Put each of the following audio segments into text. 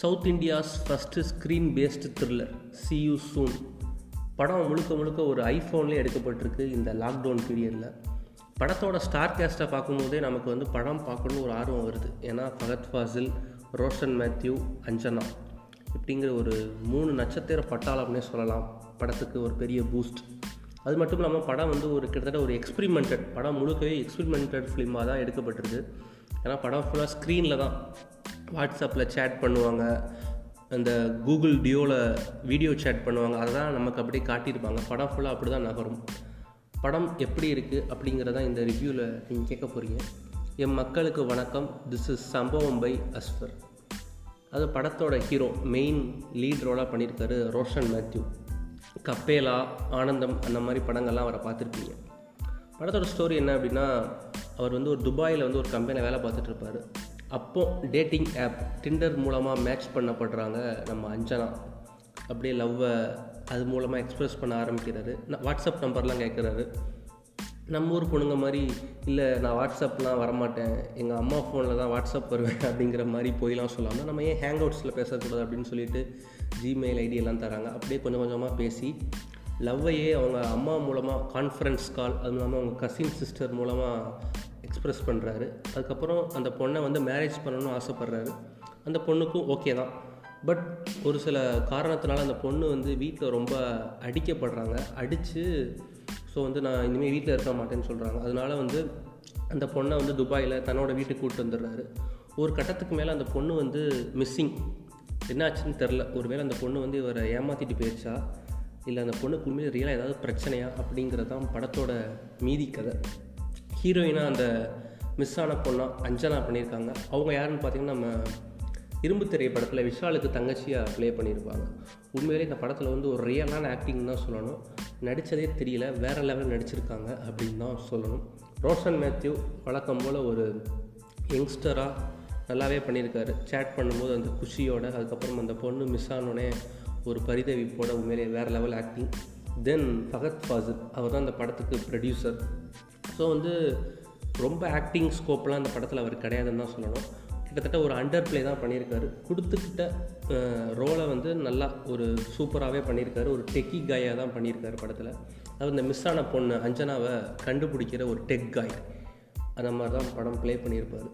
South India's first screen based thriller C U soon படம் முழுக்க முழுக்க ஒரு ஐஃபோன்லேயே எடுக்கப்பட்டிருக்கு இந்த லாக்டவுன் பீரியடில் படத்தோட ஸ்டார் கேஸ்ட்டை பார்க்கும்போதே நமக்கு வந்து படம் பார்க்கணுன்னு ஒரு ஆர்வம் வருது. ஏன்னா ஃபகத் ஃபாசில் ரோஷன் மேத்யூ அஞ்சனா. இப்படிங்கிற ஒரு மூணு நட்சத்திர பட்டாளம்னே சொல்லலாம். படத்துக்கு ஒரு பெரிய பூஸ்ட் அது மட்டும் இல்லாமல் படம் வந்து ஒரு கிட்டத்தட்ட ஒரு எக்ஸ்பிரிமெண்டட் படம் முழுக்கவே எக்ஸ்பிரிமெண்டட் ஃபிலிமாக தான் எடுக்கப்பட்டிருக்கு. ஏன்னா படம் ஃபுல்லாக ஸ்க்ரீனில் தான். வாட்ஸ்அப்பில் சேட் பண்ணுவாங்க. அந்த கூகுள் டியோவில் வீடியோ சேட் பண்ணுவாங்க. அதை தான் நமக்கு அப்படியே காட்டியிருப்பாங்க. படம் ஃபுல்லாக அப்படி தான் நகரும். படம் எப்படி இருக்குது அப்படிங்கிறதா இந்த ரிவ்யூவில் நீங்கள் கேட்க போகிறீங்க என் மக்களுக்கு வணக்கம். திஸ் இஸ் சம்பவம் பை அஸ்வர் அது படத்தோட ஹீரோ மெயின் லீட் ரோலாக பண்ணியிருக்காரு ரோஷன் மேத்யூ. கப்பேலா ஆனந்தம் அந்த மாதிரி படங்கள்லாம் அவரை பார்த்துருப்பீங்க. படத்தோட ஸ்டோரி என்ன அப்படின்னா அவர் வந்து ஒரு துபாயில் வந்து ஒரு கம்பெனியில் வேலை பார்த்துட்ருப்பார் அப்போது டேட்டிங் ஆப் டிண்டர் மூலமாக மேட்ச் பண்ணப்படுறாங்க நம்ம அஞ்சனா. அப்படியே லவ்வை அது மூலமாக எக்ஸ்ப்ரெஸ் பண்ண ஆரம்பிக்கிறாரு. வாட்ஸ்அப் நம்பர்லாம் கேட்குறாரு நம்ம ஊர் பொண்ணுங்க மாதிரி இல்லை நான் வாட்ஸ்அப்லாம் வரமாட்டேன். எங்கள் அம்மா ஃபோனில் தான் வாட்ஸ்அப் வருவேன். அப்படிங்கிற மாதிரி போயெலாம் சொல்லாமல் நம்ம ஏன் ஹேங் அவுட்ஸில் பேசக்கூடாது அப்படின்னு சொல்லிட்டு ஜிமெயில் ஐடி எல்லாம் தராங்க. அப்படியே கொஞ்சம் கொஞ்சமாக பேசி லவ்வையே அவங்க அம்மா மூலமாக கான்ஃபரன்ஸ் கால் அது இல்லாமல் அவங்க கசின் சிஸ்டர் மூலமாக எக்ஸ்ப்ரெஸ் பண்ணுறாரு அதுக்கப்புறம் அந்த பொண்ணை வந்து மேரேஜ் பண்ணணும்னு ஆசைப்பட்றாரு. அந்த பொண்ணுக்கும் ஓகே தான். பட் ஒரு சில காரணத்தினால அந்த பொண்ணு வந்து வீட்டில் ரொம்ப அடிக்கப்படுறாங்க. அடித்து ஸோ வந்து நான் இனிமேல் வீட்டில் இருக்க மாட்டேன்னு சொல்கிறாங்க அதனால வந்து அந்த பொண்ணை வந்து துபாயில் தன்னோட வீட்டுக்கு கூப்பிட்டு வந்துடுறாரு. ஒரு கட்டத்துக்கு மேலே அந்த பொண்ணு வந்து மிஸ்ஸிங் என்னாச்சுன்னு தெரில ஒருவேளை அந்த பொண்ணு வந்து இவரை ஏமாற்றிட்டு போயிடுச்சா இல்லை அந்த பொண்ணுக்கு உண்மையில் ரியலாக ஏதாவது பிரச்சனையா? அப்படிங்கிறது தான் படத்தோட மீதி கதை. ஹீரோயினாக அந்த மிஸ் ஆன பொண்ணாக அஞ்சனா பண்ணியிருக்காங்க. அவங்க யாருன்னு பார்த்தீங்கன்னா நம்ம இரும்பு திரை படத்தில் விஷாலுக்கு தங்கச்சியாக ப்ளே பண்ணியிருப்பாங்க. உண்மையிலே இந்த படத்தில் வந்து ஒரு ரியலான ஆக்டிங் தான் சொல்லணும். நடித்ததே தெரியல வேறு லெவலில் நடிச்சிருக்காங்க அப்படின்னு தான் சொல்லணும். ரோஷன் மேத்யூ வழக்கம் போல் ஒரு யங்ஸ்டராக நல்லாவே பண்ணியிருக்காரு. சேட் பண்ணும்போது அந்த குஷியோட அதுக்கப்புறம் அந்த பொண்ணு மிஸ் ஆனோடனே ஒரு பரிதவிப்போட உண்மையிலே வேறு level acting then Fahadh Faasil அவர் தான் அந்த படத்துக்கு ப்ரொடியூசர் ஸோ வந்து ரொம்ப ஆக்டிங் ஸ்கோப்லாம் அந்த படத்தில் அவர் கிடையாதுன்னு தான் சொல்லணும். கிட்டத்தட்ட ஒரு அண்டர் ப்ளே தான் பண்ணியிருக்காரு. கொடுத்துக்கிட்ட ரோலை வந்து நல்லா ஒரு சூப்பராகவே பண்ணியிருக்காரு. ஒரு டெக்கி காயாக தான் பண்ணியிருக்காரு படத்தில். அது இந்த மிஸ் ஆன பொண்ணு அஞ்சனாவை கண்டுபிடிக்கிற ஒரு டெக் காய் அந்த மாதிரி தான் படம் ப்ளே பண்ணியிருப்பார்.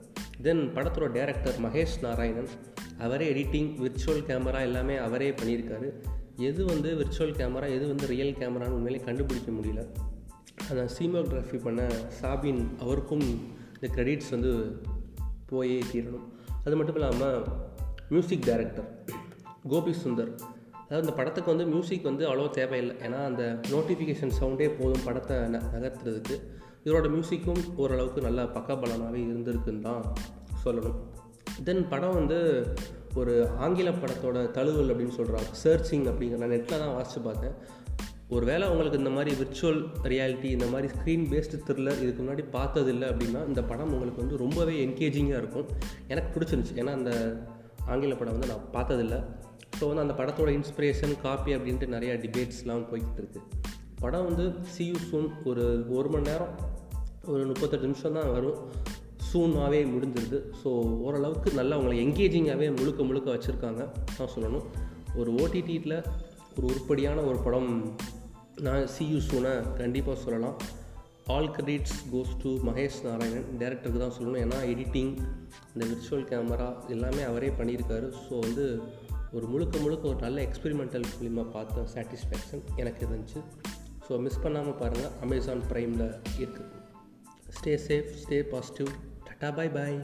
தென் படத்தோட டேரக்டர் மகேஷ் நாராயணன் அவரே எடிட்டிங் விர்ச்சுவல் கேமரா எல்லாமே அவரே பண்ணியிருக்காரு. எது வந்து விர்ச்சுவல் கேமரா எது வந்து ரியல் கேமரான்னு உண்மையிலே கண்டுபிடிக்க முடியல. அந்த சீமோகிராஃபி பண்ண சாபின் அவருக்கும் இந்த க்ரெடிட்ஸ் வந்து போயே தீரணும். அது மட்டும் இல்லாமல் மியூசிக் டைரக்டர் கோபி சுந்தர். அதாவது இந்த படத்துக்கு வந்து மியூசிக் வந்து அவ்வளோ தேவையில்லை. ஏன்னா அந்த நோட்டிஃபிகேஷன் சவுண்டே போதும் படத்தை ந நகர்த்துறதுக்கு. இதோட மியூசிக்கும் ஓரளவுக்கு நல்லா பக்கபலனாகவே இருந்திருக்குன்னு தான் சொல்லணும். தென் படம் வந்து ஒரு ஆங்கில படத்தோட தழுவல் அப்படின்னு சொல்கிறாங்க சர்ச்சிங் அப்படிங்கிற நான் நெட்டில் தான் வாசித்து பார்த்தேன். ஒரு வேளை உங்களுக்கு இந்த மாதிரி விர்ச்சுவல் ரியாலிட்டி இந்த மாதிரி ஸ்க்ரீன் பேஸ்டு த்ரில்லர் இதுக்கு முன்னாடி பார்த்ததில்லை அப்படின்னா இந்த படம் உங்களுக்கு வந்து ரொம்பவே என்கேஜிங்காக இருக்கும். எனக்கு பிடிச்சிருந்துச்சு. ஏன்னா அந்த ஆங்கில படம் வந்து நான் பார்த்ததில்லை. ஸோ வந்து அந்த படத்தோட இன்ஸ்பிரேஷன் காப்பி அப்படின்ட்டு நிறையா டிபேட்ஸ்லாம் போய்கிட்டு இருக்குது படம் வந்து சியூ சூன் ஒரு ஒரு மணி நேரம் ஒரு முப்பத்தெட்டு நிமிஷம் தான் வரும். சூனாகவே முடிஞ்சிருது. ஸோ ஓரளவுக்கு நல்லா உங்களை என்கேஜிங்காகவே முழுக்க முழுக்க வச்சுருக்காங்க. தான் சொல்லணும். ஒரு ஓடிடியில் ஒரு உருப்படியான ஒரு படம் நான் சியூ சூனை கண்டிப்பாக சொல்லலாம். All credits goes to Mahesh Narayanan டேரக்டருக்கு தான் சொல்லணும். ஏன்னா எடிட்டிங் இந்த விர்ச்சுவல் கேமரா எல்லாமே அவரே பண்ணியிருக்காரு. ஸோ வந்து ஒரு முழுக்க முழுக்க ஒரு நல்ல எக்ஸ்பெரிமெண்டல் ஃபிலிமை பார்த்த சாட்டிஸ்ஃபேக்ஷன் எனக்கு இருந்துச்சு. ஸோ மிஸ் பண்ணாமல் பாருங்கள் அமேசான் ப்ரைமில் இருக்குது stay safe stay positive tata bye bye